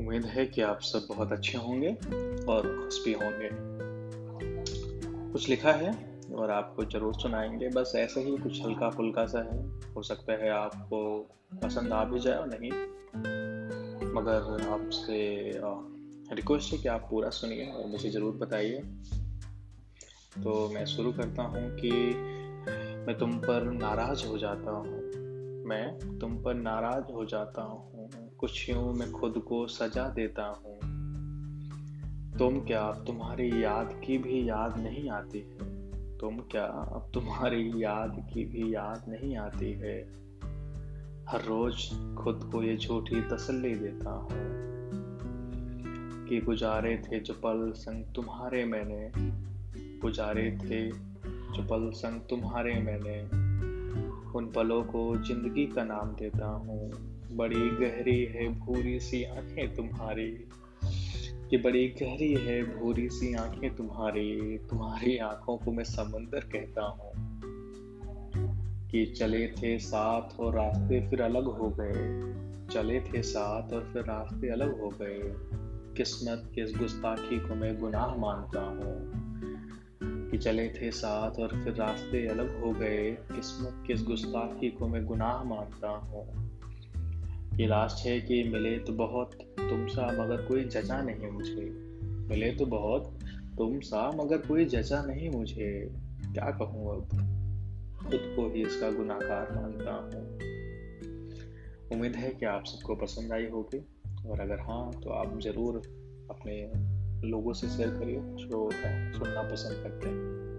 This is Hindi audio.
है कि आप सब बहुत अच्छे होंगे और खुश भी होंगे। कुछ लिखा है और आपको ज़रूर सुनाएँगे। बस ऐसे ही कुछ हल्का फुल्का सा है। हो सकता है आपको पसंद आ भी जाए नहीं। मगर आपसे रिक्वेस्ट है कि आप पूरा सुनिए और मुझे ज़रूर बताइए। तो मैं शुरू करता हूँ कि मैं तुम पर नाराज़ हो जाता हूँ। मैं तुम पर नाराज़ हो जाता हूँ। कुछ यूँ मैं खुद को सजा देता हूँ। तुम क्या अब तुम्हारी याद की भी याद नहीं आती है? तुम क्या अब तुम्हारी याद की भी याद नहीं आती है? हर रोज खुद को ये झूठी तसल्ली देता हूँ कि गुजारे थे जो पल संग तुम्हारे मैंने, गुजारे थे जो पल संग तुम्हारे मैंने। उन पलों को ज़िंदगी का नाम देता हूँ। बड़ी गहरी है भूरी सी आँखें तुम्हारी। कि बड़ी गहरी है भूरी सी आँखें तुम्हारी। तुम्हारी आँखों को मैं समंदर कहता हूँ। कि चले थे साथ और रास्ते फिर अलग हो गए। चले थे साथ और फिर रास्ते अलग हो गए। किस्मत के इस गुस्ताखी को मैं गुनाह मानता हूँ। कि चले थे साथ और फिर रास्ते अलग हो गए। किस्मत की इस गुस्ताखी को मैं गुनाह मानता हूँ। ये लास्ट है कि मिले तो बहुत तुम सा, मगर कोई जजा नहीं मुझे। मिले तो बहुत तुम सा, मगर कोई जजा नहीं मुझे। क्या कहूँ अब? खुद को ही इसका गुनाहगार मानता हूँ। उम्मीद है कि आप सबको पसंद आई होगी, और अगर हाँ तो आप ज़रूर अपने लोगों से शेयर करिए जो सुनना पसंद करते हैं।